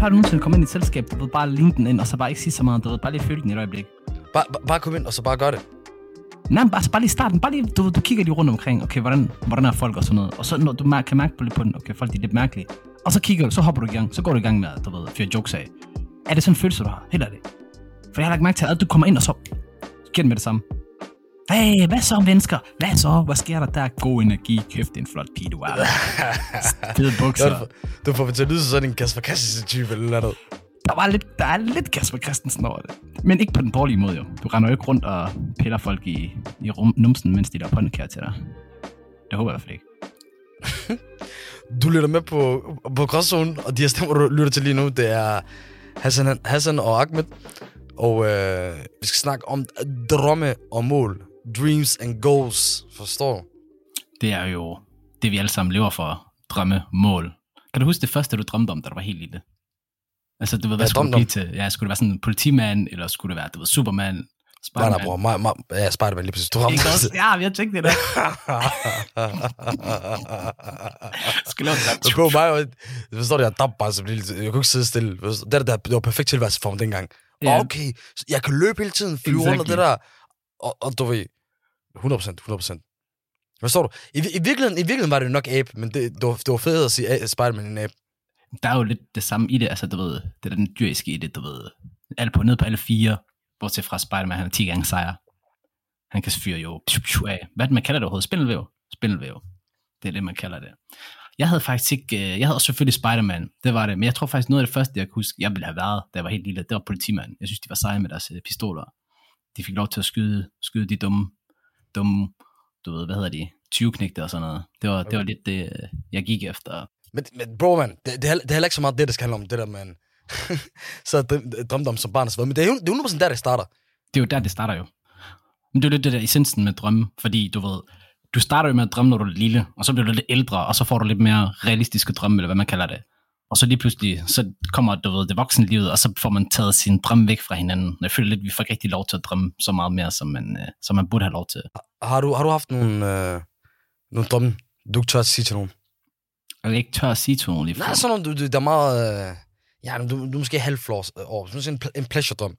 har du nogensinde kommet ind i et selskab, du ved, bare linke den ind, og så bare ikke sige så meget, du ved, bare lige føle den i et øjeblik? Bare, bare, bare kom ind, og så bare gør det. Nej, men altså bare lige starten. Bare lige, du, du kigger lige rundt omkring, okay, hvordan, hvordan er folk og sådan noget. Og så når du mær- kan mærke på, lidt på den, okay, folk de er lidt mærkelige. Og så kigger du, så hopper du i gang. Så går du i gang med, du ved, at fyre jokes af. Er det sådan en følelse, du har? Helt ærligt. For jeg har lagt mærke til, at du kommer ind, og så giver den med det samme. Hey, hvad så, mennesker? Hvad så? Hvad sker der der? God energi. Kæft, det er en flot pige, du er. Fede bukser. Du, du får mig til at lyde sådan en Kasper Christensen type eller noget. Der, var lidt, der er lidt Kasper Christensen over det. Men ikke på den dårlige måde, jo. Du render jo ikke rundt og piller folk i, i rum, numsen, mens de der håndkær til dig. Det håber jeg i hvert fald ikke. Du lytter med på, på Gråzonen, og de her stemmer, du lytter til lige nu, det er Hassan, Hassan og Ahmed. Og øh, vi skal snakke om drømme og mål. Dreams and goals, forstår? Det er jo det, vi alle sammen lever for. Drømme, mål. Kan du huske det første, du drømte om, da du var helt lille? Altså, du ved, hvad jeg skulle du blive til? Ja, skulle det være sådan en politimand, eller skulle det være, du ved, Superman, Nej, Spider-Man? nej, bror. Mig, mig, ja, Spider-Man lige præcis. Du ramte det. Ja, vi har tænkt det der. Skal lave det på mig, jeg forstår det, jeg dabber bare lille. Jeg kunne ikke sidde stille. Det, der, der, det var perfekt tilværelse for mig dengang. Ja. Okay, så jeg kan løbe hele tiden, flyve exactly. rundt og det der. Og, og du ved, 100%, 100%. Forstår du? I, I, virkeligheden, I virkeligheden var det nok ape, men det, det, var, det var fedt at sige Spider-Man en ape. der er jo lidt det samme i det, altså du ved, det er den dyriske i det, du ved, Alt på, ned på alle fire, bortset fra Spider-Man, han er 10 gange sejr. Han kan fyre jo pju, pju, af. Hvad det, man kalder det overhovedet? Spindelvæv? Spindelvæv. Det er det, man kalder det. Jeg havde faktisk ikke, øh, jeg havde også selvfølgelig Spider-Man, det var det, men jeg tror faktisk noget af det første, jeg kunne huske, jeg ville have været, da jeg var helt lille, det var politimanden. Jeg synes, de var seje med deres øh, pistoler. De fik lov til at skyde, skyde de dumme, dumme, du ved, hvad hedder de, 20 og sådan noget. Det var, det var lidt det, øh, jeg gik efter. Men, men bro, man, det, det, er, det er heller ikke så meget det, det skal handle om, det der, man. så drøm- drømte om som barn og så videre. Men det er jo det er 100% der, det starter. det er jo der, det starter jo. Men det er jo lidt det der essensen med drømme, fordi du ved, du starter jo med at drømme, når du er lille, og så bliver du lidt ældre, og så får du lidt mere realistiske drømme, eller hvad man kalder det. Og så lige pludselig, så kommer du ved, det voksenlivet, og så får man taget sin drømme væk fra hinanden. Jeg føler lidt, vi får ikke rigtig lov til at drømme så meget mere, som man, øh, som man burde have lov til. Har du, har du haft nogle, øh, nogle drømme, du ikke tør at sige til nogen? Jeg ikke tør at sige til nogen lige Nej, sådan nogle, du, du, der er meget... Øh, ja, du, du er måske halvflors øh, over. Sådan en, en pleasure-drøm.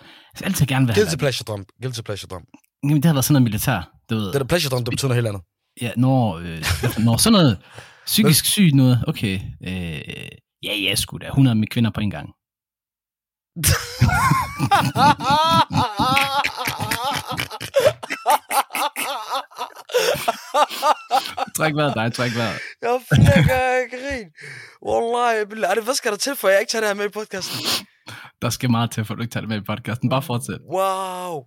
Jeg vil altid gerne være Guilty pleasure-drøm. Guilty pleasure-drøm. Jamen, det har været sådan noget militær. Du ved, Det der pleasure-drøm, det betyder noget helt andet. Ja, når, øh, når sådan noget psykisk sygt noget, okay, øh, ja, ja, sgu da, 100 med kvinder på en gang. Træk vejret, dig, træk vejret. Jeg flækker af grin. Wallahi, hvad skal der til, for jeg ikke tager det her med i podcasten? Der skal meget til, for du ikke tager det med i podcasten. Bare fortsæt. Wow.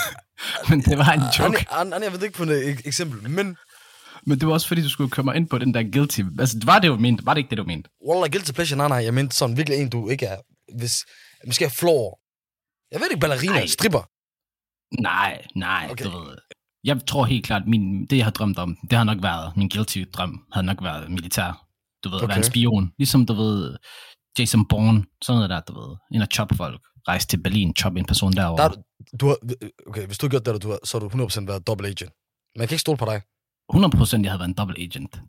Men det var en joke. Anja, Anja, jeg ved ikke på et ek- eksempel, men Men det var også fordi, du skulle komme ind på den der guilty. Altså, var det jo ment? Var det ikke det, du mente? Wallah, guilty pleasure, nej, nej, jeg mente sådan virkelig en, du ikke er, hvis, måske er flår. Jeg ved ikke, ballerina, Ej. stripper. Nej, nej, Okay. du ved. Jeg tror helt klart, min, det jeg har drømt om, det har nok været, min guilty drøm, havde nok været militær. Du ved, okay. at være en spion. Ligesom, du ved, Jason Bourne, sådan noget der, du ved. Ind og chop folk. Rejse til Berlin, chop en person derovre. Der, er du- du har, okay, hvis du har gjort det, du har, så har du 100% været double agent. Man kan ikke stole på dig. 100% jeg havde været en double agent.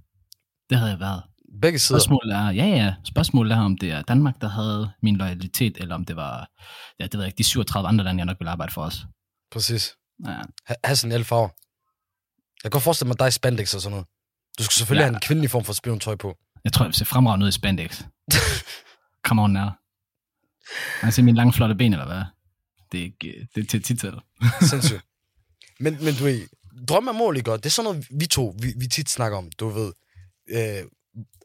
Det havde jeg været. Begge sider. Spørgsmålet er, ja ja, spørgsmålet er, om det er Danmark, der havde min loyalitet, eller om det var, ja, det ved jeg ikke, de 37 andre lande, jeg nok ville arbejde for os. Præcis. Ja. Ha- Hassan alle farver. Jeg kan godt forestille mig dig i spandex og sådan noget. Du skal selvfølgelig Ja. have en kvindelig form for spiontøj på. Jeg tror, jeg vil se fremragende ud i spandex. Come on now. Man ser mine lange, flotte ben, eller hvad? Det er, ikke, det er til titel. Sindssygt. men, men du ved, drømme og mål, ikke? Det er sådan noget, vi to, vi, vi tit snakker om, du ved. Øh,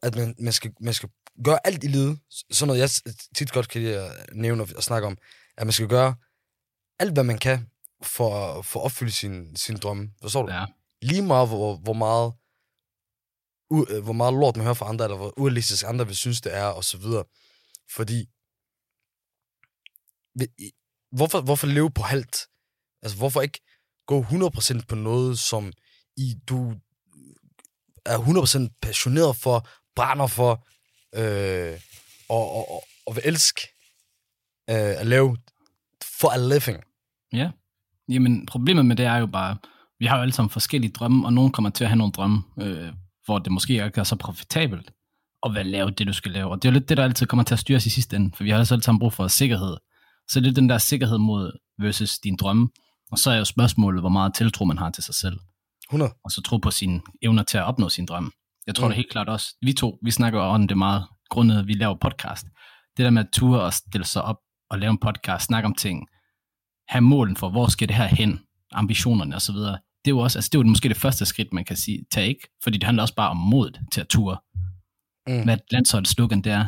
at man, man, skal, man skal gøre alt i livet. Sådan noget, jeg tit godt kan lide at nævne og, og snakke om. At man skal gøre alt, hvad man kan for, for at opfylde sin, sin drømme. Forstår du? Ja. Lige meget, hvor, hvor meget u, øh, hvor meget lort man hører fra andre, eller hvor urealistisk andre vil synes, det er, og så videre. Fordi, hvorfor, hvorfor leve på halvt? Altså, hvorfor ikke gå 100% på noget, som i du er 100% passioneret for, brænder for, øh, og, og, og, og vil elske øh, at lave for a living. Ja. Jamen, problemet med det er jo bare, vi har jo alle sammen forskellige drømme, og nogen kommer til at have nogle drømme, øh, hvor det måske ikke er så profitabelt. at være lave det, du skal lave. Og det er jo lidt det, der altid kommer til at styre os i sidste ende, for vi har også alle sammen brug for sikkerhed. Så det er den der sikkerhed mod versus din drømme. Og så er jo spørgsmålet, hvor meget tiltro man har til sig selv. 100. Og så tro på sine evner til at opnå sin drøm. Jeg tror Mm. det helt klart også. Vi to, vi snakker om det meget, grundet at vi laver podcast. Det der med at ture og stille sig op og lave en podcast, snakke om ting, have målen for, hvor skal det her hen, ambitionerne osv. Det er jo også, altså det er jo måske det første skridt, man kan sige, tage ikke, fordi det handler også bare om modet til at ture. Mm. Hvad landsholdets slogan det er,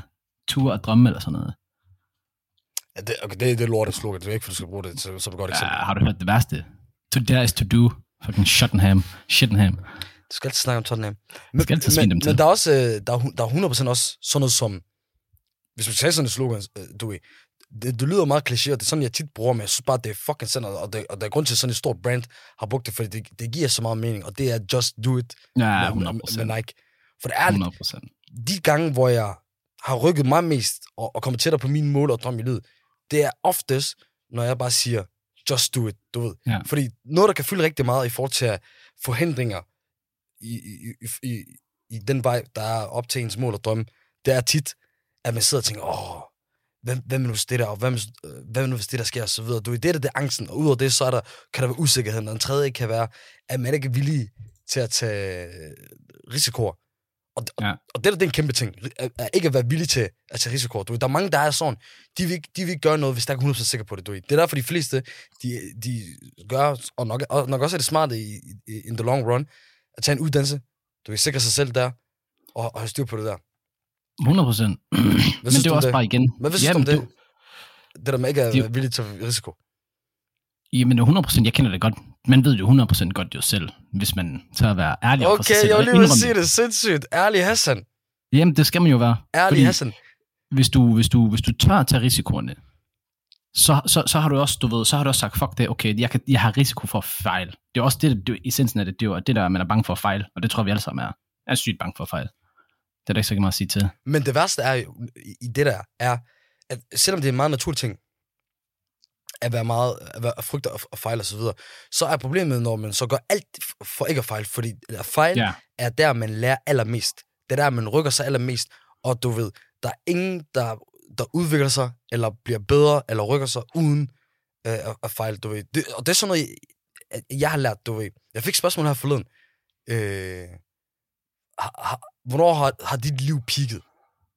ture og drømme eller sådan noget. Ja, det, okay, det, det er lortet slogan. Det er ikke, for du skal bruge det så, så et godt Ja, eksempel. har du hørt det værste? To dare is to do. Fucking Shottenham. Shittenham. Du skal altid snakke om Tottenham. Men, skal altid men, dem til. men der er også øh, der er, hu- der er 100% også sådan noget som, hvis man tager sådan et slogan, øh, du ved, det, det lyder meget kliché, og det er sådan, jeg tit bruger, men jeg synes bare, det er fucking sandt, og, det, og der er grund til, at sådan et stort brand har brugt det, fordi det, det giver så meget mening, og det er just do it Ja, med, 100%. med, med Nike. For det er ærligt, 100%. de gange, hvor jeg har rykket mig mest og, og kommet tættere på mine mål og drømme i livet, det er oftest, når jeg bare siger, just do it, du ved. Ja. Fordi noget, der kan fylde rigtig meget i forhold til forhindringer i, i, i, i, i den vej, der er op til ens mål og drømme, det er tit, at man sidder og tænker, åh, hvad med nu hvis det der, og hvad med nu hvis det der sker, og så videre. Du ved, det er det, det er angsten, og udover det, så er der, kan der være usikkerheden, og den tredje kan være, at man ikke er villig til at tage risikoer. Og, Ja. og det, der, det er en kæmpe ting, at, at ikke at være villig til at tage risikoer. Du ved, der er mange, der er sådan, de vil, de vil ikke gøre noget, hvis der er 100% sikker på det. Du ved. Det er derfor, de fleste, de, de gør, og nok, og nok også er det smarte i, i, in the long run, at tage en uddannelse, du vil sikre sig selv der, og, og have styr på det der. 100 procent. Men det du er også det? bare igen. Hvad synes du om det? Det der med ikke Det- være villig til risiko. Jamen 100 procent, jeg kender det godt. Man ved jo 100 procent godt jo selv, hvis man tør at være ærlig over for sig Okay, selv. jeg og vil lige sige det sindssygt. Ærlig Hassan. Jamen, det skal man jo være. Ærlig Fordi- Hassan. hvis du, hvis du, hvis du tør at tage risikoerne, så, så, så har du også, du ved, så har du også sagt, fuck det, okay, jeg, kan, jeg har risiko for at fejle. Det er også det, det essensen af det, det er det der, man er bange for at fejle, og det tror vi alle sammen er. Jeg er sygt bange for at fejle. Det er der ikke så meget at sige til. Men det værste er jo, i det der, er, at selvom det er en meget naturlig ting, at være meget, at, være, at frygte at, at fejle osv., så, videre, så er problemet, når man så gør alt for ikke at fejle, fordi at fejle Ja. er der, man lærer allermest. Det er der, man rykker sig allermest, og du ved, der er ingen, der, der udvikler sig, eller bliver bedre, eller rykker sig uden øh, at, fejle, du ved. Det, og det er sådan noget, jeg, har lært, du ved. Jeg fik spørgsmål her forleden. Øh, har, har, hvornår har, har dit liv peaked?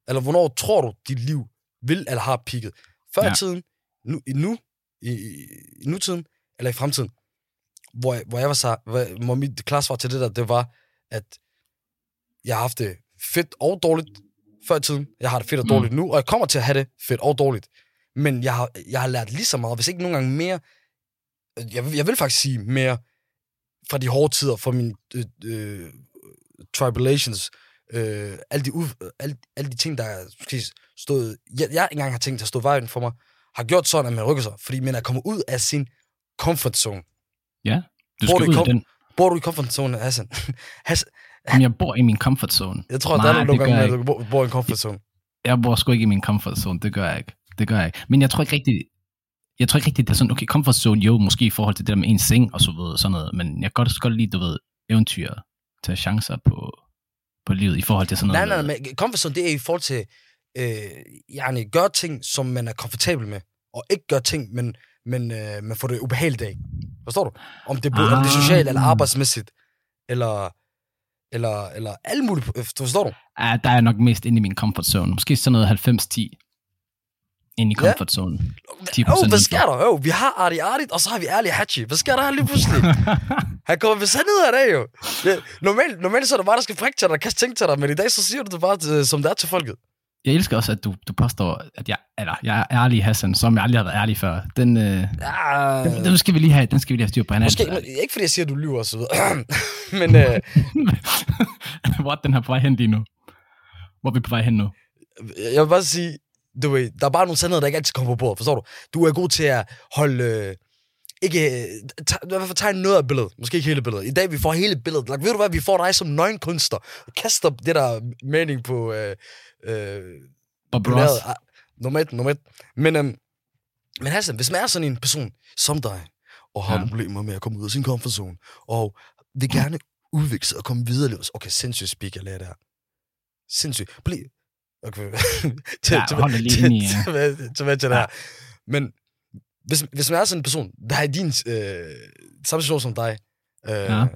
Eller hvornår tror du, dit liv vil eller har peaked? Før ja. Tiden, nu, nu, i, i, nutiden, eller i fremtiden? Hvor, jeg- hvor jeg var så, hvor, hvor mit klare svar til det der, det var, at jeg har haft det fedt og dårligt før i tiden. Jeg har det fedt og Mm. dårligt nu, og jeg kommer til at have det fedt og dårligt. Men jeg har, jeg har lært lige så meget, hvis ikke nogle gange mere, jeg, vil- jeg vil faktisk sige mere, fra de hårde tider, fra mine øh, øh, tribulations, øh, alle, de, ud, alle, alle de ting, der er måske stået, jeg, jeg engang har tænkt at stå vejen for mig, har gjort sådan, at man rykker sig, fordi man er kommet ud af sin comfort zone. Du Hvor skal du ud af kom- den. Bor du i comfort zone, Hassan? Hassan Jamen, jeg bor i min comfort zone. jeg tror, at der Nej, er nogle gange, at jeg du bor, bor i en comfort zone. Jeg bor sgu ikke i min comfort zone, det gør jeg ikke. Det gør jeg ikke. Men jeg tror ikke rigtigt, jeg tror ikke rigtigt, det er sådan, okay, comfort zone, jo, måske i forhold til det der med en seng og så videre, sådan noget, men jeg kan godt, godt lide, du ved, eventyr, tage chancer på, på livet i forhold til sådan Nej, noget. nej, nej, men comfort zone, det er i forhold til, øh, yani, gøre ting, som man er komfortabel med, og ikke gøre ting, men, men øh, man får det ubehageligt af. Forstår du? Om det, er, om det er socialt, eller Ah. arbejdsmæssigt, eller, eller, eller alle mulige, øh, forstår du? Ja, der er nok mest inde i min comfort zone. Måske sådan noget 90-10 inde i Ja. comfort zone. 10% Åh, oh, hvad sker der? Oh, vi har Arti Artit, og så har vi Ærlig Hachi. Hvad sker der her lige pludselig? Han kommer ved sandhed af det, jo. Det, normalt, normalt så er det bare, der skal frikke til dig og kaste ting til dig, men i dag så siger du det bare, til, som det er til folket. Jeg elsker også, at du, du påstår, at jeg, eller, jeg er ærlig, Hassan, som jeg aldrig har været ærlig før. Den, øh, Ja, den, den, skal vi lige have, den skal vi lige have styr på hinanden. måske, men, ikke fordi jeg siger, at du lyver og så videre. men øh, What, den her på vej hen lige nu? Hvor er vi på vej hen nu? jeg vil bare sige, du ved, der er bare nogle sandheder, der ikke altid kommer på bordet, forstår du? Du er god til at holde... Øh, ikke, øh, i hvert fald tegne noget af billedet. Måske ikke hele billedet. I dag, vi får hele billedet. Like, ved du hvad, vi får dig som nøgenkunstner. Kaster det der mening på... Øh, øh, lærredet. Ah, Nummer et, nummer et. Men, øhm, men Hassan, hvis man er sådan en person som dig, og har Ja. problemer med at komme ud af sin comfort zone, og vil gerne udvikle sig og komme videre livet. Okay, sindssygt speak, jeg lærer det her. sindssygt. Bliv... Okay. til, Ja, hold lige i, tilbage til det her. Men hvis, hvis man er sådan en person, der er i din øh, samme situation som dig, øh, Ja.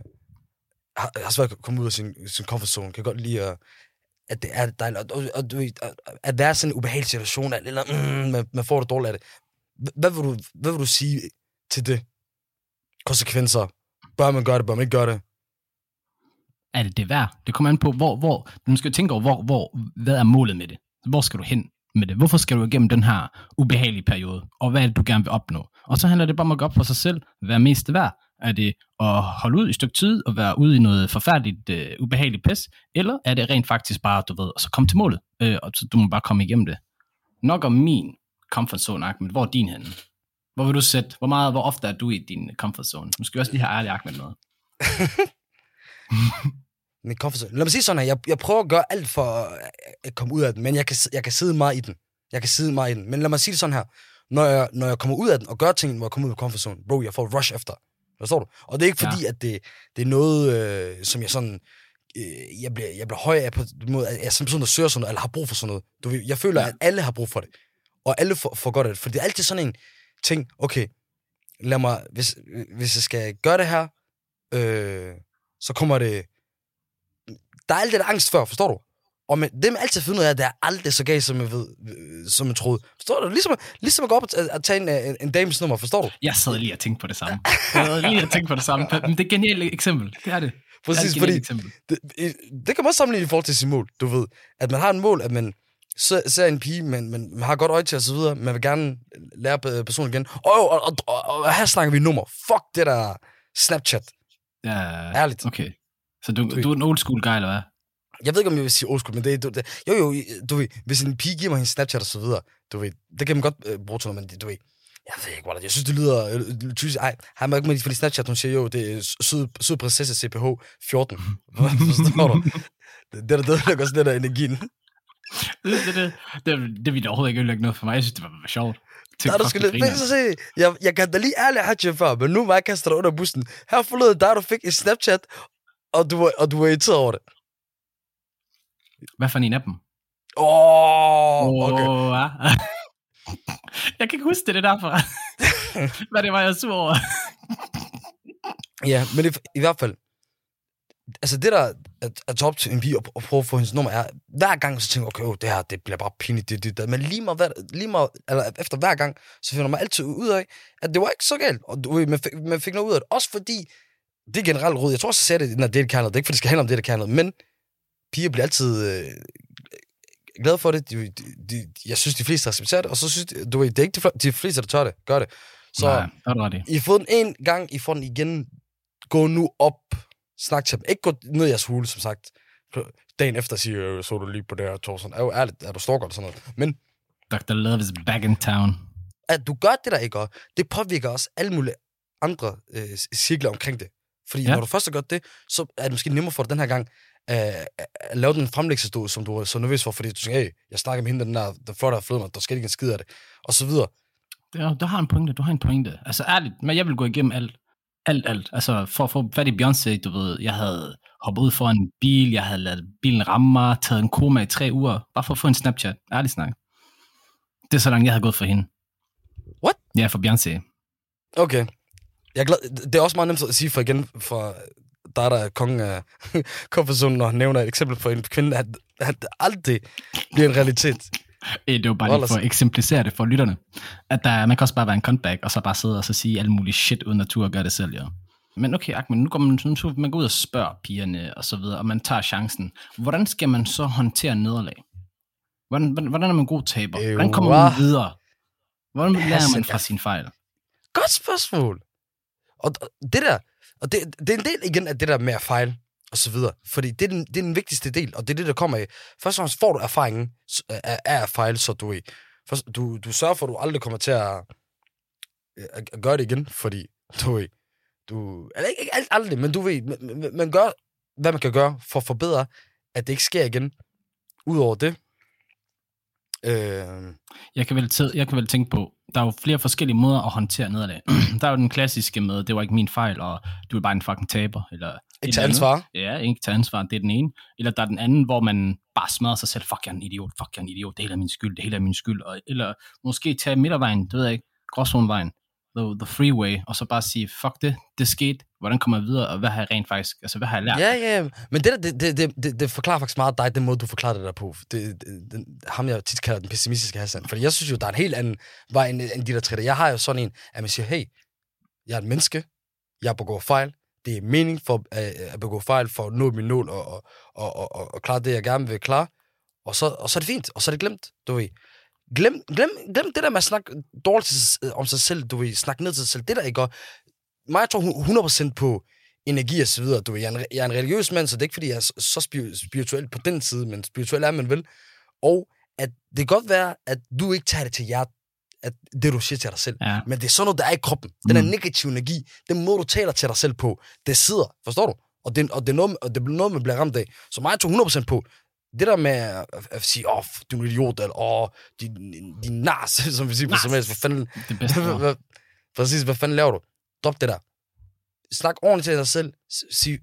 har, har svært at komme ud af sin, sin comfort zone, kan godt lide at, at det er dejligt, og, og, og du at- være sådan en ubehagelig situation, eller mm, man, man får det dårligt af det. Hvad vil, du, hvad vil du sige til det? Konsekvenser. Bør man gøre det, bør man ikke gøre det? er det det værd? Det kommer an på, hvor, hvor du skal jo tænke over, hvor, hvor, hvad er målet med det? Hvor skal du hen med det? Hvorfor skal du igennem den her ubehagelige periode? Og hvad er det, du gerne vil opnå? Og så handler det bare om at gå op for sig selv. Hvad er mest værd? Er det at holde ud i et stykke tid og være ude i noget forfærdeligt, øh, ubehageligt pis? Eller er det rent faktisk bare, du ved, at så komme til målet? Øh, og så du må bare komme igennem det. Nok om min comfort zone, Ahmed. Hvor er din henne? Hvor vil du sætte? Hvor meget, hvor ofte er du i din comfort zone? Nu skal vi også lige have ærlig Ahmed med. Min comfort zone. Lad mig sige sådan her, jeg, jeg prøver at gøre alt for at, komme ud af den, men jeg kan, jeg kan sidde meget i den. Jeg kan sidde meget i den. Men lad mig sige det sådan her. Når jeg, når jeg kommer ud af den og gør ting, hvor jeg kommer ud af comfort zone, bro, jeg får rush efter. Forstår du? Og det er ikke Ja. fordi, at det, det er noget, øh, som jeg sådan... Øh, jeg, bliver, jeg bliver høj af på den måde, at jeg er sådan der søger sådan noget, eller har brug for sådan noget. Du, ved, jeg føler, Ja. ja. at alle har brug for det. Og alle får, får godt af det. For det er altid sådan en ting, okay, lad mig, hvis, hvis jeg skal gøre det her, øh, så kommer det... Der er alt det der angst før, forstår du? Og men, det man altid finder ud af, at det er aldrig så galt, som jeg, ved, øh, som jeg troede. Forstår du? Ligesom, ligesom at gå op og, tage en, en, en dames nummer, forstår du? Jeg sad lige og tænkte på det samme. Jeg sad lige og tænkte på det samme. Men det er et genialt eksempel. Det er det. Præcis, det er et fordi eksempel. det, det kan man også sammenligne i forhold til sin mål, du ved. At man har en mål, at man ser, ser en pige, men man, man har godt øje til videre. Man vil gerne lære pe- personen igen. Og, og, og, og, og her snakker vi nummer. Fuck det der Snapchat. Ja, Ærligt. Okay. Så du, du er en old school guy, eller hvad? Jeg ved ikke, om jeg vil sige old school, men det, du, det jo jo, du ved, hvis en pige giver mig en Snapchat og så videre, du ved, det kan man godt øh, bruge til noget, men det, du ved, jeg ved ikke, hvordan, jeg synes, det lyder øh, typisk, ej, har man ikke med, fordi Snapchat, hun siger jo, det er sød prinsesse CPH 14. Forstår du? Det, er der, der går sådan af energien. Det, det, det, det, det ville overhovedet ikke ødelægge noget for mig. Jeg synes, det var, var sjovt. Der, du det lidt, så se, jeg, jeg kan da lige ærligt have før, men nu må jeg kaste dig under bussen. Her forleden, der du fik en Snapchat, og du, var, og du var irriteret over det. Hvad for en af dem? Åh, oh, okay. Åh, ja. Jeg kan ikke huske det, det er derfor. Hvad det var, jeg sur over. Ja, men i, i hvert fald, altså det der, at, at tage op til en pige og, og prøve at få hendes nummer, er, hver gang så tænker jeg, okay, oh, det her, det bliver bare pinligt, det, det, det. Men lige meget, lige meget, eller efter hver gang, så finder man altid ud af, at det var ikke så galt. Og du, man, fik, man fik noget ud af det. Også fordi, det er generelt råd. Jeg tror også, jeg sagde det, når det er det kærlighed. Det er ikke, fordi det skal handle om det, der kærlighed. Men piger bliver altid øh, glade for det. De, de, de, jeg synes, de fleste respekterer det. Og så synes du ved, det er ikke de, de fleste, der tør det. Gør det. Så Nej, der er du ret i. Fået den en gang, I får den igen. Gå nu op. Snak til dem. Ikke gå ned i jeres hule, som sagt. Dagen efter siger, øh, så du lige på det her, Thorsen. Er jo ærligt, er du stalker eller sådan noget. Men Dr. Love is back in town. at du gør det der ikke, og det påvirker også alle mulige andre øh, cirkler omkring det. Fordi ja. når du først har gjort det, så er det måske nemmere for dig den her gang øh, at lave den fremlæggelsesstod, som du er så nervøs for, fordi du tænker, hey, jeg snakker med hende, den der, der flotte har flyttet mig, der skal ikke en skid af det, og så videre. Ja, du har en pointe, du har en pointe. Altså ærligt, men jeg vil gå igennem alt. Alt, alt. Altså for at få fat i Beyoncé, du ved, jeg havde hoppet ud for en bil, jeg havde ladet bilen ramme mig, taget en koma i tre uger, bare for at få en Snapchat. Ærligt snak. Det er så langt, jeg havde gået for hende. What? Ja, for Beyoncé. Okay. Jeg er glad. Det er også meget nemt at sige for igen, for der er kongen af komfortzonen, og nævner et eksempel på en kvinde, at, at det aldrig bliver en realitet. Det var bare lige for at eksemplificere det for lytterne. At der, man kan også bare være en comeback, og så bare sidde og så sige alle mulige shit, uden at turde gøre det selv, ja. Men okay, Ahmed, nu går man, nu man gå ud og spørge pigerne og så videre, og man tager chancen. Hvordan skal man så håndtere nederlag? Hvordan, hvordan, er man god taber? Hvordan kommer man videre? Hvordan lærer man fra sine fejl? Godt spørgsmål. Og og det der, og det, det er en del igen af det der med at fejle, og så videre. Fordi det er, den, det er den vigtigste del, og det er det, der kommer af. Først og fremmest får du erfaringen af, af at fejle, så du, er- først, du, du sørger for, at du aldrig kommer til at, at, at gøre det igen, fordi du, er- du eller ikke, ikke aldrig, men du ved, man- man gør, hvad man kan gøre for at forbedre, at det ikke sker igen. Udover det, Øh, Jeg kan, vel tæ- jeg kan vel tænke på, der er jo flere forskellige måder at håndtere nederlag. der er jo den klassiske med, det var ikke min fejl, og du er bare en fucking taber. Eller ikke tage ansvar. Ja, ikke tage ansvar, det er den ene. Eller der er den anden, hvor man bare smadrer sig selv. Fuck, jeg er en idiot, fuck, jeg er en idiot, det hele er min skyld, det hele er min skyld. Og, eller måske tage midtervejen, det ved jeg ikke, gråzonevejen, the, the freeway, og så bare sige, fuck det, det skete, hvordan kommer jeg videre, og hvad har jeg rent faktisk, altså hvad har jeg lært? Ja, ja, men det, der, det, det, det, det, forklarer faktisk meget dig, den måde, du forklarer det der på. Det, det, det, ham, jeg tit kalder den pessimistiske Hassan. for jeg synes jo, der er en helt anden vej end, end de der træder. Jeg har jo sådan en, at man siger, hey, jeg er et menneske, jeg begår fejl, det er mening for at, at begå fejl, for at nå min nål og, og, og, og, og, og klare det, jeg gerne vil klare. Og så, og så er det fint, og så er det glemt, du ved. Glem, glem, glem det der med at snakke dårligt om sig selv, du ved, snakke ned til sig selv. Det der ikke går. Mig, jeg tror 100% på energi og så videre. Du jeg er, en, jeg er en religiøs mand, så det er ikke, fordi jeg er så- så spi- spirituel på den side, men spirituel er man vel. Og at det kan godt være, at du ikke tager det til hjertet, at det du siger til dig selv. Ja. Men det er sådan noget, der er i kroppen. Den er Mm. negativ energi. Den måde, du taler til dig selv på, det sidder. Forstår du? Og det, og det, er, noget, og det er noget, man bliver ramt af. Så mig tog 100% på. Det der med at, sige, åh, oh, du er en idiot, eller åh, oh, din, din nas, som vi siger på somalisk, hvad fanden, Det bedste hvad, præcis, hvad fanden laver du? Drop det der. Snak ordentligt til dig selv. Sig,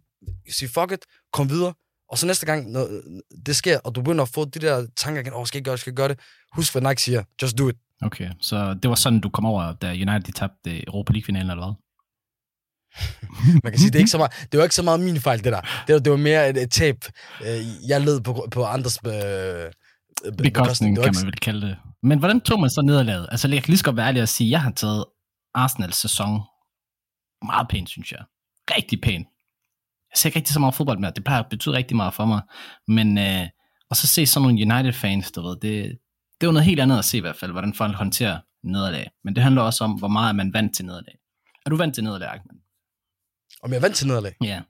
sig fuck it. Kom videre. Og så næste gang, når det sker, og du begynder at få de der tanker igen, åh, oh, skal jeg gøre det, skal jeg gøre det? Husk, hvad Nike siger. Just do it. Okay, så det var sådan, du kom over, da United tabte Europa League-finalen, eller hvad? Man kan sige, det er ikke så meget, det var ikke så meget min fejl, det der. Det var, det var mere et, et tab, øh, jeg led på, på andres øh, øh, Bekostning, kan man vel kalde det. Men hvordan tog man så nederlaget? Altså, jeg kan lige så godt være ærlig at sige, at jeg har taget Arsenals sæson meget pænt, synes jeg. Rigtig pænt. Jeg ser ikke rigtig så meget fodbold mere. Det plejer at betyde rigtig meget for mig. Men, øh, og så se sådan nogle United-fans, du ved, det, det var noget helt andet at se i hvert fald, hvordan folk håndterer nederlag. Men det handler også om, hvor meget er man vant til nederlag. Er du vant til nederlag, Ahmed? Om jeg vant til nederlag. Ja.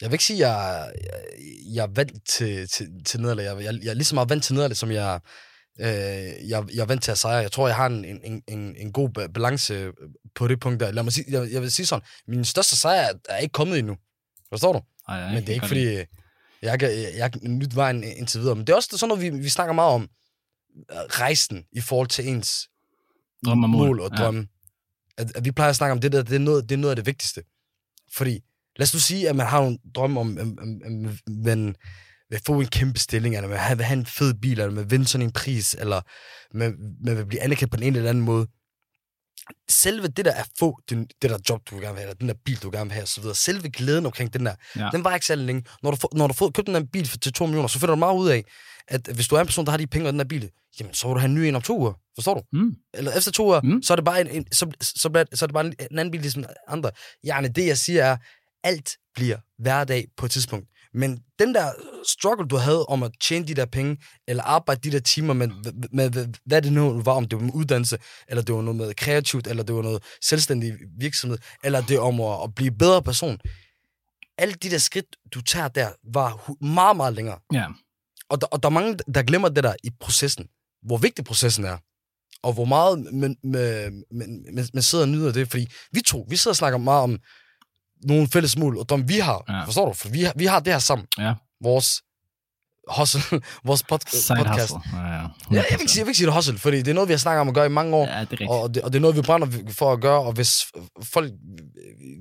Jeg vil ikke sige, at jeg, jeg, jeg vant til, til, til nederlag. Jeg, jeg, jeg er lige så meget vant til nederlag, som jeg, øh, jeg, jeg er vant til at sejre. Jeg tror, jeg har en, en, en, en god ba- balance på det punkt der. Lad mig sige, jeg, jeg vil sige sådan, min største sejr er, ikke kommet endnu. Forstår du? Ej, jeg Men det er ikke fordi, jeg, jeg, jeg, jeg nyt vejen indtil videre. Men det er også sådan noget, vi, vi snakker meget om. øh, Rejsen i forhold til ens Drømme og mål. mål og Ja. At, at vi plejer at snakke om det der, det er noget, det er noget af det vigtigste. Fordi, lad os nu sige, at man har en drøm om, at at- at man vil få en kæmpe stilling, eller man vil have, vil have en fed bil, eller man vil vinde sådan en pris, eller man, man vil blive anerkendt på den ene eller anden måde. Selve det der at få den, det der job, du gerne vil have, eller den der bil, du gerne vil have, osv., selve glæden omkring den der, Ja. den var ikke særlig længe. Når du, får, når du får købt den der bil for, til 2 millioner, så finder du meget ud af, at hvis du er en person, der har de penge og den der bil, jamen så vil du have en ny en om to uger. Forstår du? Mm. eller efter to år, Mm. så er det bare en, en så, så, bliver, så er det bare en, en anden bil ligesom andre. Jerne, det jeg siger er, alt bliver hverdag på et tidspunkt. Men den der struggle, du havde om at tjene de der penge, eller arbejde de der timer med, med, med, hvad det nu var, om det var med uddannelse, eller det var noget med kreativt, eller det var noget selvstændig virksomhed, eller det om at, at blive bedre person. Alle de der skridt, du tager der, var meget, meget længere. Ja. Og der, og der er mange, der glemmer det der i processen. Hvor vigtig processen er. Og hvor meget man, man, man, man sidder og nyder det. Fordi vi to, vi sidder og snakker meget om nogle fælles mål, og dem vi har. Ja. Forstår du? For vi har, vi har det her sammen. Ja. Vores hustle, vores pod, Side podcast. hustle. Ja, ja. Ja, jeg, vil ikke sige, jeg vil ikke sige det hustle, fordi det er noget, vi har snakket om at gøre i mange år. Ja, det er. Og det, og det er noget, vi brænder for at gøre, og hvis folk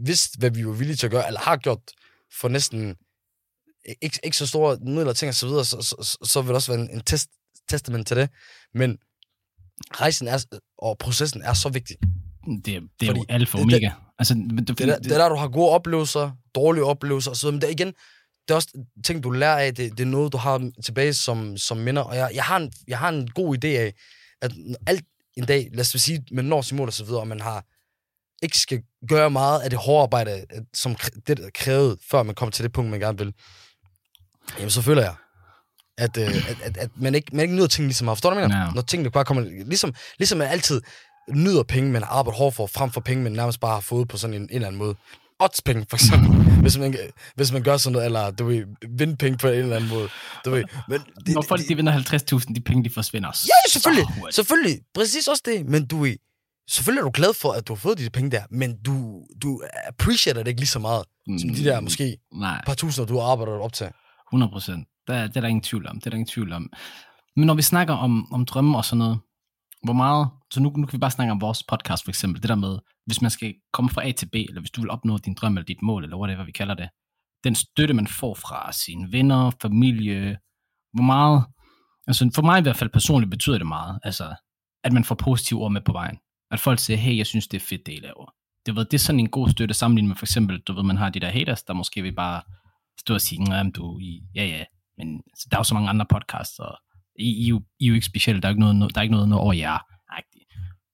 vidste, hvad vi var villige til at gøre, eller har gjort for næsten ikke, ikke så store midler ting og så videre, så, så, så, så vil det også være en, en test, testament til det. Men rejsen er, og processen er så vigtig. Det, det er jo Fordi alfa og det- omega. Altså, det, Det er, der, det er der, du har gode oplevelser, dårlige oplevelser osv. Men det er igen, det er også ting, du lærer af. Det, det er noget, du har tilbage som, som minder. Og jeg, jeg, har en, jeg har en god idé af, at alt en dag, lad os sige, man når sin mål og så videre, og man har ikke skal gøre meget af det hårde arbejde, som det er krævet, før man kommer til det punkt, man gerne vil. Jamen, så føler jeg, at, øh, at, at, at man, ikke, man ikke nyder ting lige så meget. Forstår du, hvad jeg mener? Ja. Når tingene bare kommer... Ligesom, ligesom man altid nyder penge, man har arbejdet hårdt for, frem for penge, man nærmest bare har fået på sådan en, en eller anden måde. Oddspenge, for eksempel. hvis, man, hvis man gør sådan noget, eller du ved, vinde penge på en eller anden måde. Du ved. Men det, Når folk de vinder 50.000, de penge de forsvinder. Ja, selvfølgelig. Så. Selvfølgelig. Præcis også det. Men du er, selvfølgelig er du glad for, at du har fået de penge der, men du, du appreciater det ikke lige så meget, som de der måske Nej, par tusinder, du har arbejdet op til. 100 procent. Det, er- det er der ingen tvivl om. Det er der ingen tvivl om. Men når vi snakker om, om drømme og sådan noget, hvor meget, så nu, nu kan vi bare snakke om vores podcast for eksempel, det der med, hvis man skal komme fra A til B, eller hvis du vil opnå din drøm eller dit mål, eller whatever vi kalder det, den støtte, man får fra sine venner, familie, hvor meget, altså for mig i hvert fald personligt betyder det meget, altså at man får positive ord med på vejen. At folk siger, hey, jeg synes, det er fedt, det I laver. Det, ved, det er sådan en god støtte sammenlignet med for eksempel, du ved, man har de der haters, der måske vil bare stå og sige, at du, I, ja ja, men der er jo så mange andre podcasts, og i, I, jo, I er jo ikke specielle, der er ikke noget, der er ikke noget, noget over jer.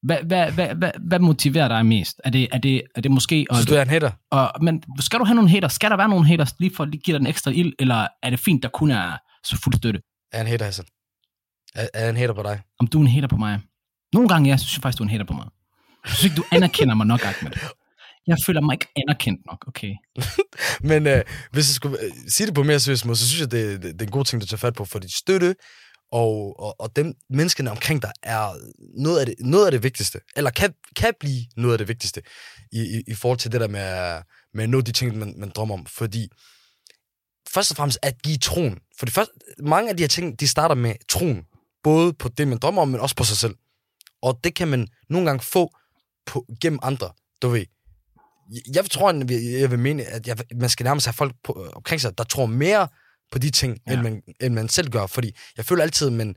Hvad, hvad, hvad, hvad, hvad motiverer dig mest? Er det, er det, er det måske... Synes du, er en hater? Og, men skal du have nogle haters? Skal der være nogle haters, lige for at give dig en ekstra ild, eller er det fint, der kun er så fuld støtte? Er en hater, Hassan? Er, er en hater på dig? Om du er en hater på mig? Nogle gange, ja, synes jeg faktisk, du er en hater på mig. Jeg synes ikke, du anerkender mig nok, Ahmed. Jeg føler mig ikke anerkendt nok, okay? Men øh, hvis jeg skulle øh, sige det på mere seriøs måde, så synes jeg, det, det, det er en god ting, du tager fat på, fordi støtte og, og, og dem menneskene omkring dig er noget af det, noget af det vigtigste, eller kan, kan blive noget af det vigtigste i, i, i forhold til det der med, med at nå de ting, man, man drømmer om. Fordi først og fremmest at give troen. For det første, mange af de her ting, de starter med troen. Både på det, man drømmer om, men også på sig selv. Og det kan man nogle gange få på, gennem andre, du ved. Jeg tror, jeg vil mene, at jeg, man skal nærmest have folk på, øh, omkring sig, der tror mere på de ting, ja. end, man, end man selv gør. Fordi jeg føler altid, at man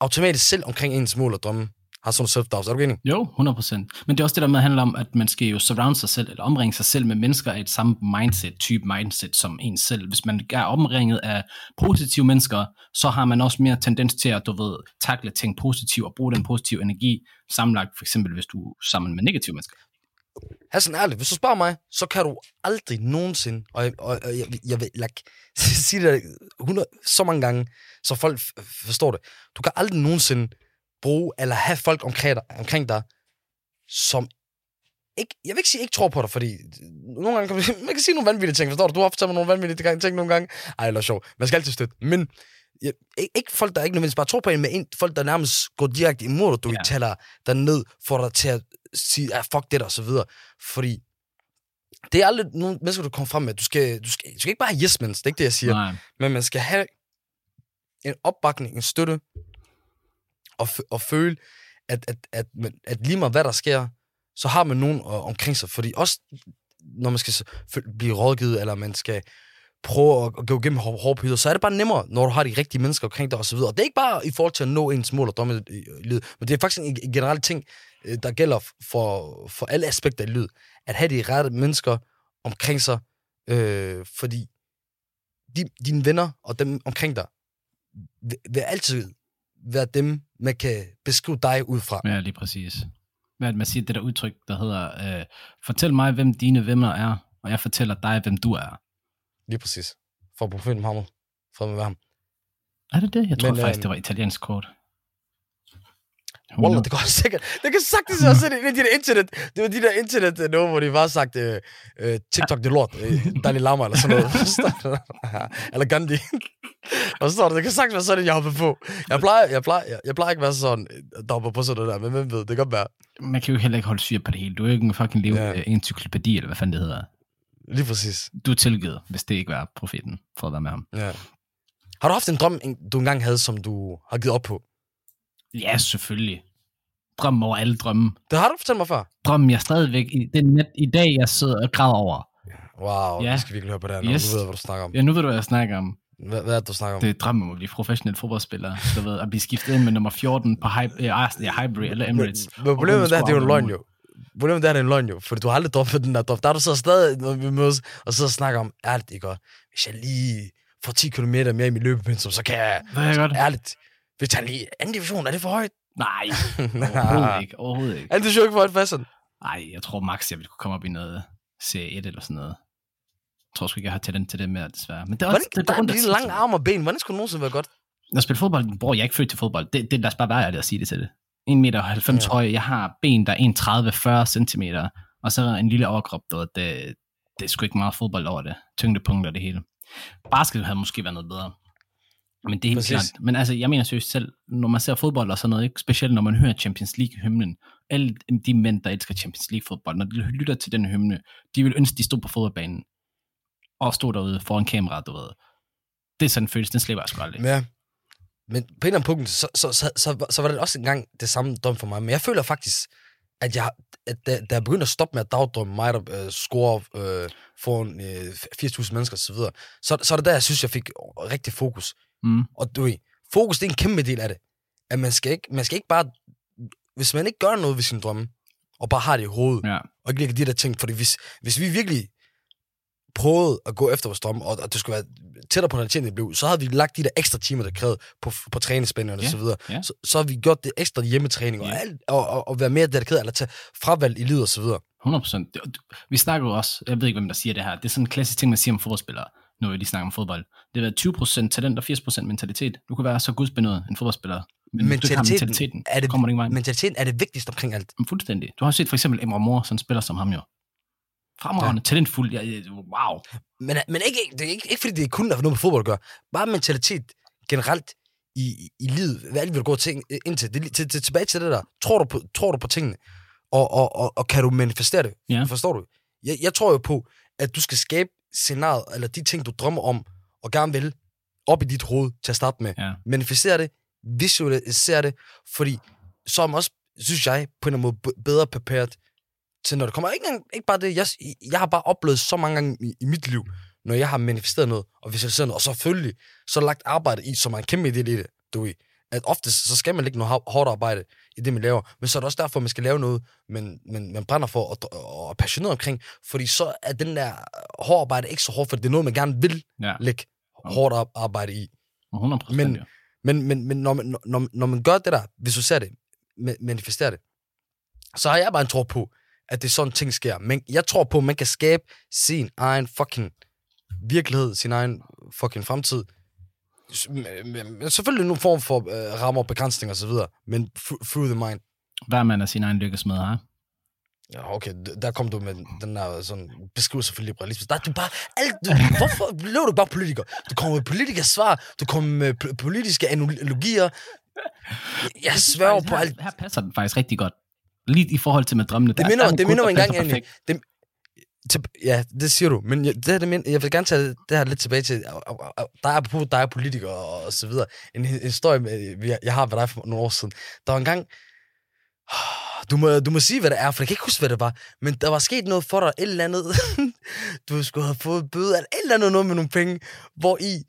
automatisk selv omkring ens mål og drømme har sådan self-doubt. Er du enig? Jo, 100%. Men det er også det der med, handler om, at man skal jo surround sig selv, eller omringe sig selv med mennesker af et samme mindset, type mindset som en selv. Hvis man er omringet af positive mennesker, så har man også mere tendens til at, du ved, takle ting positivt og bruge den positive energi, sammenlagt for eksempel, hvis du er sammen med negative mennesker. Hassan, ærligt, hvis du spørger mig, så kan du aldrig nogensinde, og, og, og jeg, jeg vil like, sige det 100, så mange gange, så folk forstår det. Du kan aldrig nogensinde bruge, eller have folk omkring dig, omkring dig som ikke, jeg vil ikke sige, ikke tror på dig, fordi nogle gange kan man, man kan sige nogle vanvittige ting, forstår du? Du har fortalt mig nogle vanvittige ting nogle gange. Ej, eller sjov. Man skal altid støtte. Men jeg, ikke folk, der ikke nødvendigvis bare tror på en, men en, folk, der nærmest går direkte imod dig, du ja. taler dig ned, får dig til at sige, ah, fuck det der, og så videre. Fordi det er aldrig nogen mennesker, du kommer frem med. Du skal, du skal, du skal ikke bare have yes men, det er ikke det, jeg siger. Nej. Men man skal have en opbakning, en støtte, og, og føle, at, at, at, at, at lige meget hvad der sker, så har man nogen omkring sig. Fordi også, når man skal blive rådgivet, eller man skal prøve at gå igennem hårdpyder, så er det bare nemmere, når du har de rigtige mennesker omkring dig osv. Og det er ikke bare i forhold til at nå ens mål og drømme i livet, men det er faktisk en generel ting, øh, der gælder for, for alle aspekter i livet. At have de rette mennesker omkring sig, øh, fordi de, dine venner og dem omkring dig vil, vil altid være dem, man kan beskrive dig ud fra. Ja, lige præcis. Hvad man siger det der udtryk, der hedder, øh, fortæl mig, hvem dine venner er, og jeg fortæller dig, hvem du er. Lige præcis. For profeten Muhammed. Fred med ham. Er det det? Jeg tror Men, faktisk, øh, det var italiensk kort. Wallah, det kan sikkert. Det kan sagtens være sådan en af de der internet. Det var de der internet øh, noget, hvor de bare sagt, øh, øh, TikTok det er lort. Øh, Dalai Lama eller sådan noget. eller Gandhi. og så det, det kan sagtens være sådan, jeg hopper på. Jeg plejer, jeg plejer, jeg, jeg plejer ikke at være sådan, der hopper på sådan noget der, men hvem ved, det kan være. Man kan jo heller ikke holde syr på det hele. Du er jo ikke en fucking leve ja. encyklopædi, eller hvad fanden det hedder. Lige præcis. Du er tilgivet, hvis det ikke var profeten, for at være med ham. Ja. Har du haft en drøm, du engang havde, som du har givet op på? Ja, selvfølgelig. Drøm over alle drømme. Det har du fortalt mig før. Drømmen, jeg stadigvæk... Det er net i dag, jeg sidder og græder over. Wow, ja. det skal vi virkelig høre på det her, yes. du ved, hvad du snakker om. Ja, nu ved du, hvad jeg snakker om. Hvad, hvad er det, du snakker om? Det er drømmen om at blive professionel fodboldspiller. Du ved, at blive skiftet ind med nummer 14 på Hy- ja, Highbury eller Emirates. Men, men problemet er, det er jo en løgn jo. Problemet er, det er en løgn jo, for du har aldrig droppet den der drop. Der er du så stadig, når vi mødes, og så snakker om, ærligt, ikke? Hvis jeg lige får 10 km mere i min løbepensum, så kan jeg... Det er godt. Ærligt. Hvis jeg lige anden division, er det for højt? Nej, overhovedet ikke. Overhovedet ikke. Anden division ikke for højt fast Nej, jeg tror max, jeg ville kunne komme op i noget serie 1 eller sådan noget. Jeg tror sgu ikke, jeg har talent til det mere, desværre. Men det er også, Hvordan, det, er, der er lang arm og ben. Hvordan skulle nogensinde være godt? Når jeg spiller fodbold, bror, jeg er ikke født til fodbold. Det, det lad os bare være det at sige det til det. 1 meter 90 ja. høj, jeg har ben, der er 1,30-40 cm, og så en lille overkrop, der, det, det er sgu ikke meget fodbold over det. Tyngdepunkter det hele. Basket havde måske været noget bedre. Men det er helt Præcis. klart. Men altså, jeg mener seriøst selv, når man ser fodbold og sådan noget, ikke? specielt når man hører Champions League-hymnen, alle de mænd, der elsker Champions League-fodbold, når de lytter til den hymne, de vil ønske, de stod på fodboldbanen og stod derude foran kameraet, du ved. Det er sådan en følelse, den slipper jeg sgu aldrig. Ja. Men på en eller anden punkt, så, så, så, så, så var det også engang det samme drøm for mig. Men jeg føler faktisk, at jeg, at da, da jeg begyndte at stoppe med at dagdrømme mig, der øh, scorer øh, foran øh, 80.000 mennesker osv., så, så, så er det der, jeg synes, jeg fik rigtig fokus. Mm. Og du ved, fokus det er en kæmpe del af det. At man skal ikke, man skal ikke bare... Hvis man ikke gør noget ved sin drømme, og bare har det i hovedet, Ja. og ikke lægger de der ting, fordi hvis, hvis vi virkelig prøvede at gå efter vores drømme, og, og det skulle være tættere på realiteten, det blev, så havde vi lagt de der ekstra timer, der krævede på, på træningsspændene Ja, og så videre. ja. Så, så har vi gjort det ekstra hjemmetræning, og, Ja. alt, og, og, og være mere dedikeret, eller tage fravalg i livet og så videre. 100 procent. Vi snakker jo også, jeg ved ikke, hvem der siger det her, det er sådan en klassisk ting, man siger om fodboldspillere, når vi lige snakker om fodbold. Det er 20 procent talent og 80 procent mentalitet. Du kan være så gudsbenået en fodboldspiller, men hvis du ikke har Mentaliteten mentaliteten, er det- kommer ingen vej. Mentaliteten er det vigtigste omkring alt. Men fuldstændig. Du har set for eksempel Emre Mor, sådan spiller som ham jo. Fremragende, ja. talentfuld, ja, wow. Men, men ikke, det er ikke, ikke fordi det kun har noget med fodbold at gøre. Bare mentalitet generelt i, i, livet. Hvad er det, vil gå til, ind til? Det, til, til, tilbage til det der. Tror du på, tror du på tingene? Og, og, og, og kan du manifestere det? Ja. Forstår du? Jeg, jeg tror jo på, at du skal skabe scenariet, eller de ting, du drømmer om, og gerne vil, op i dit hoved til at starte med. Ja. Manifestere det, visualisere det, fordi så er man også, synes jeg, på en eller anden måde bedre prepared til, når det kommer. Ikke, ikke bare det, jeg, jeg har bare oplevet så mange gange i, i mit liv, når jeg har manifesteret noget og visualiseret noget, og selvfølgelig så lagt arbejde i, som er en kæmpe i det, du ved. At ofte så skal man lægge noget hår- hårdt arbejde i det, man laver, men så er det også derfor, man skal lave noget, man, man, man brænder for og, og er passioneret omkring, fordi så er den der hårdt arbejde ikke så hårdt, for det er noget, man gerne vil Ja, lægge hårdt ar- arbejde i. 100 procent. Men- jo. Men, men, men når, man, når, når man gør det der, hvis du ser det, ma- manifesterer det, så har jeg bare en tro på, at det er sådan ting sker. Men jeg tror på, at man kan skabe sin egen fucking virkelighed, sin egen fucking fremtid. S- med- med- med Selvfølgelig nogle form for øh, rammer, begrænsninger osv., men through the mind. Hver mand er sin egen lykkesmed, her. Ja, okay, der kom du med den der sådan, beskrivelse for liberalisme. Der er du bare, alt, du, hvorfor blev du bare politiker? Du kommer med politiske svar, du kommer med politiske analogier. Jeg sværger på alt. Her passer den faktisk rigtig godt. Lige i forhold til med drømmene. Det minder, det minder mig engang. Det, til, ja, det siger du. Men jeg, det, her, det mind, jeg vil gerne tage det, det her lidt tilbage til. Der er på, der er politikere og, og så videre. En, en historie, med, vi- jeg har med dig for nogle år siden. Der var en gang, du må, du må sige, hvad det er, for jeg kan ikke huske, hvad det var. Men der var sket noget for dig, et eller andet. du skulle have fået bøde, eller et eller andet noget med nogle penge, hvor i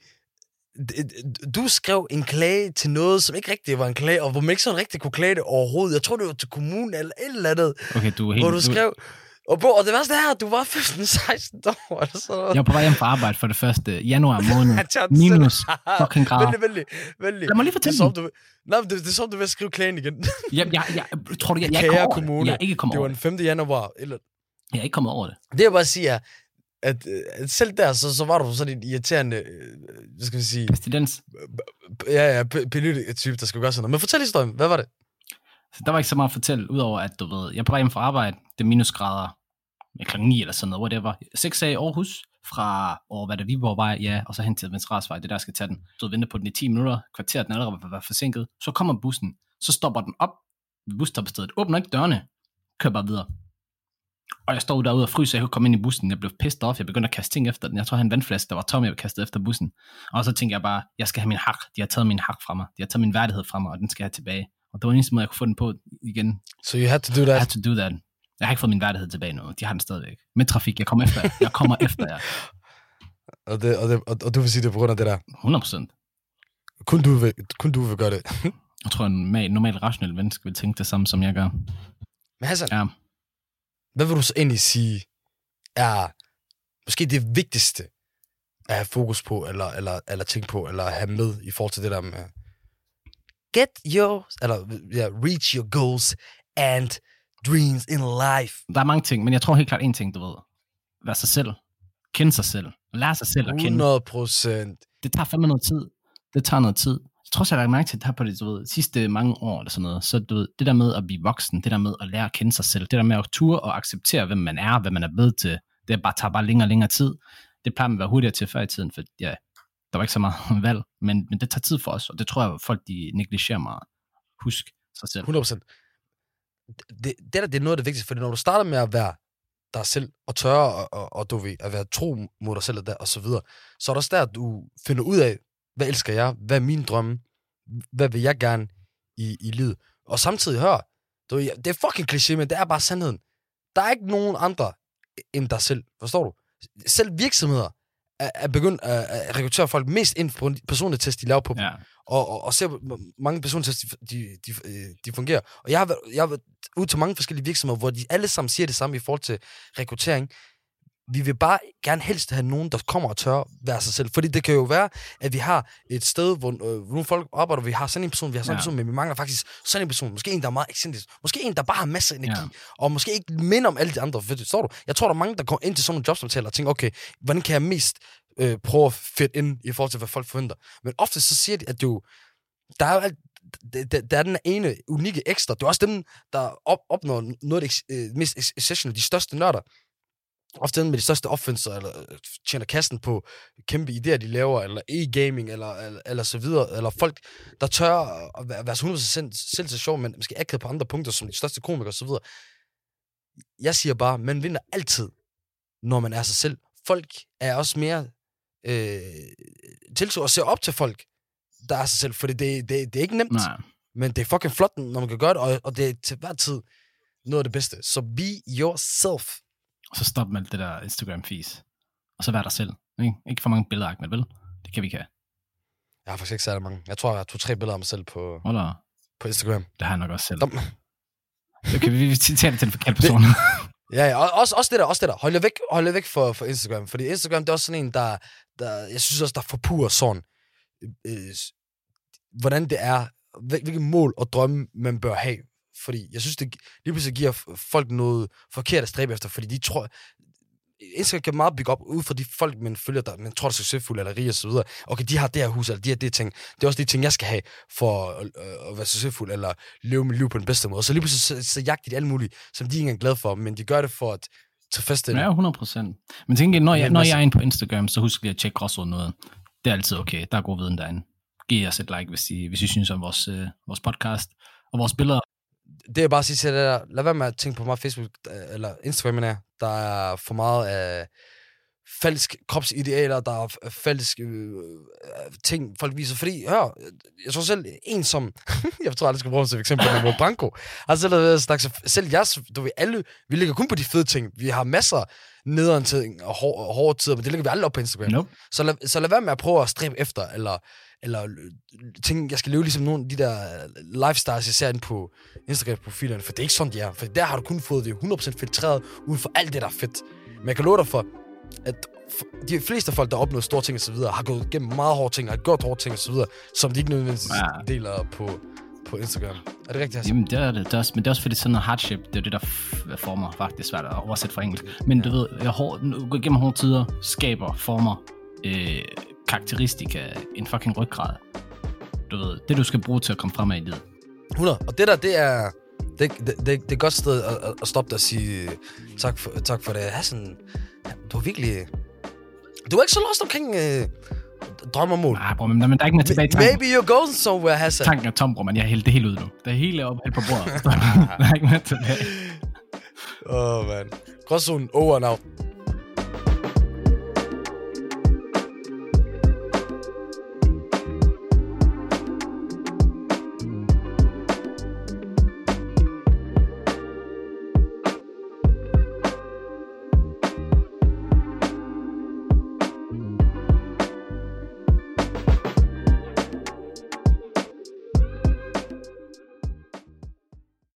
du skrev en klage til noget, som ikke rigtig var en klage, og hvor man ikke sådan rigtig kunne klage det overhovedet. Jeg tror, det var til kommunen eller et eller andet, Okay, du er helt... hvor du skrev... Og, bro, og det værste er, at du var 15-16 år, eller sådan noget. Jeg var på vej hjem fra arbejde for det første januar måned. Minus fucking grader. Vældig, vældig, vældig. Lad mig lige Det er fortælle den. du, nej, det, det er som, du vil skrive klagen igen. Jeg, jeg, jeg, tror du, jeg, jeg, Kære over det. kommune, Jeg er ikke kommet det var over den det. 5. januar. Eller, Jeg er ikke kommet over det. det jeg bare siger er, at, øh, at selv der, så, så var du sådan en irriterende, øh, hvad skal vi sige, Pestilens. ja, ja, politiker-type, der skulle gøre sådan noget. Men fortæl historien, hvad var det? Så der var ikke så meget at fortælle, udover at du ved, jeg er på vej hjem fra arbejde, det er minusgrader, med klokken 9 eller sådan noget, whatever. 6 af i Aarhus, fra, over hvad der Viborgvej, ja, og så hen til Venstre det er der jeg skal tage den. Så venter på den i 10 minutter, kvarteret den allerede var, var forsinket. Så kommer bussen, så stopper den op ved busstoppestedet, åbner ikke dørene, kører bare videre. Og jeg stod derude og fryser, jeg kunne komme ind i bussen. Jeg blev pissed off, jeg begyndte at kaste ting efter den. Jeg tror, han vandflaske, der var tom, jeg kastede efter bussen. Og så tænkte jeg bare, jeg skal have min hak. De har taget min hak fra mig. De har taget min værdighed fra mig, og den skal jeg have tilbage. Og det var den eneste måde, jeg kunne få den på igen. So you had to do I that. had to do that. Jeg har ikke fået min værdighed tilbage nu. De har den stadigvæk. Med trafik, jeg kommer efter jer. Jeg kommer efter jer. Og, det, og, det, og, og du vil sige det på grund af det der. 100 procent. Kun du vil, kun du vil gøre det. Jeg tror, en normal, normal rationel menneske vil tænke det samme, som jeg gør. Men Hassan, Ja. hvad vil du så egentlig sige er måske det vigtigste at have fokus på, eller, eller, eller tænke på, eller have med i forhold til det der med get your, eller ja, reach your goals and dreams in life. Der er mange ting, men jeg tror helt klart en ting, du ved. Vær sig selv. Kende sig selv. Lær sig selv at kende. 100 procent. det tager fandme noget tid. Det tager noget tid. Jeg tror, jeg har mærke til det her på det, du ved, sidste mange år eller sådan noget. Så du ved, det der med at blive voksen, det der med at lære at kende sig selv, det der med at ture og acceptere, hvem man er, hvad man er blevet til, det bare, tager bare længere og længere tid. Det plejer man at være hurtigere til før i tiden, for ja, der var ikke så meget valg, men, men det tager tid for os, og det tror jeg, folk de negligerer meget. Husk sig selv. 100%. Det, det der, det er noget af det vigtigste, fordi når du starter med at være dig selv, og tørre, og, og, og du ved, at være tro mod dig selv, og, der, og så videre, så er det også der, du finder ud af, hvad elsker jeg, hvad er min drømme, hvad vil jeg gerne i, i livet? Og samtidig, hør, du, det er fucking kliché, men det er bare sandheden. Der er ikke nogen andre end dig selv, forstår du? Selv virksomheder er, er begyndt at, at rekruttere folk mest ind på en personlig test, de laver på Ja. og, og, og ser, hvor mange persontest de, de, de, øh, de fungerer. Og jeg har, været, jeg har været ud til mange forskellige virksomheder, hvor de alle sammen siger det samme i forhold til rekruttering. Vi vil bare gerne helst have nogen, der kommer og tør være sig selv. Fordi det kan jo være, at vi har et sted, hvor øh, nogle folk arbejder, vi har sådan en person, vi har sådan en Ja. person, men vi mangler faktisk sådan en person. Måske en, der er meget excentrisk. Måske en, der bare har masser af energi. Ja. Og måske ikke minder om alle de andre. For, Forstår du? Jeg tror, der er mange, der går ind til sådan nogle jobsamtaler og tænker, okay, hvordan kan jeg mest øh, prøve at fedt ind i forhold til, hvad folk forventer. Men ofte så siger de, at du, der er jo alt, der, der, er den ene unikke ekstra. Det er også dem, der op, opnår noget af det øh, mest exceptional, de største nørder. Ofte med de største offenser, eller øh, tjener kassen på kæmpe idéer, de laver, eller e-gaming, eller, eller, eller så videre. Eller folk, der tør at være være 100% selv til sjov, men måske akavet på andre punkter, som de største komikere og så videre. Jeg siger bare, man vinder altid, når man er sig selv. Folk er også mere øh, tiltro og ser op til folk, der er sig selv, fordi det, det, det er ikke nemt, Nej. men det er fucking flot, når man kan gøre det, og, og det er til hver tid noget af det bedste. Så be yourself. Og så stop med alt det der Instagram-fis. Og så vær dig selv. Ikke, ikke for mange billeder, Ahmed, vel? Det kan vi ikke have. Jeg har faktisk ikke særlig mange. Jeg tror, jeg har to-tre billeder af mig selv på, Eller, på Instagram. det har jeg nok også selv. Dom. Okay, vi, citerer det til den forkerte person. Ja, ja, og også, også det der, også det der. Hold jer væk, hold jer væk for, for Instagram, fordi Instagram, det er også sådan en, der, der jeg synes også, der forpurer sådan, øh, hvordan det er, hvil- hvilke mål og drømme, man bør have. Fordi jeg synes, det lige pludselig giver folk noget forkert at stræbe efter, fordi de tror, Instagram kan meget bygge op ud fra de folk, man følger, der man tror, der er succesfulde eller rige videre. Okay, de har det her hus, eller de har det ting. Det er også de ting, jeg skal have for at, øh, at være succesfuld, eller leve mit liv på den bedste måde. Så lige pludselig så, så jagter de alt muligt, som de ikke engang er glade for, men de gør det for at fast Ja, 100 procent. Men tænk, når, jeg, når jeg er inde på Instagram, så husk lige at tjekke gråzonen noget. Det er altid okay. Der er god viden derinde. Giv os et like, hvis I, hvis I synes om vores, øh, vores podcast og vores billeder. Det er bare at sige til dig der, lad være med at tænke på mig Facebook, øh, eller Instagram, jeg. Der er for meget af falsk kropsidealer, der er f- falske øh, ting, folk viser. Fordi, hør, jeg tror selv, en som, jeg tror aldrig, jeg skal bruge som eksempel, Mo Branko, har selv været snakke, så selv jeg, du ved, alle, vi ligger kun på de fede ting. Vi har masser nederen ting og hår, hårde tider, men det ligger vi aldrig op på Instagram. Nope. Så lad, så lad være med at prøve at stræbe efter, eller, eller øh, tænke, jeg skal leve ligesom nogle af de der øh, lifestyles, jeg ser inde på Instagram-profilerne, for det er ikke sådan, de er. For der har du kun fået det 100% filtreret, uden for alt det, der er fedt. Men jeg kan love dig for, at de fleste folk, der har opnået store ting og så videre, har gået igennem meget hårde ting, har gjort hårde ting og så videre, som de ikke nødvendigvis Ja. deler på, på Instagram. Er det rigtigt, Hassan? Jamen, det er det, det er også, men det er også fordi sådan noget hardship, det er det, der former faktisk svært at oversætte fra engelsk. Men du ved, jeg hår, igennem hårde tider, skaber, former, øh, karakteristika, en fucking ryggrad. Du ved, det du skal bruge til at komme frem af i livet. 100. Og det der, det er... Det, det, det, det er et godt sted at, at- at stoppe dig og sige tak for, tak for det. Hassan, du er virkelig... Du er ikke så lost omkring øh, drøm og mål. Nej, bror, men, men der er ikke mere tilbage tanken. Maybe you're going somewhere, Hassan. Tanken er tom, bror, men jeg har hældt det hele ud nu. Det er hele op, på bordet. der er ikke mere tilbage. Åh, oh, man. Gråzonen over out.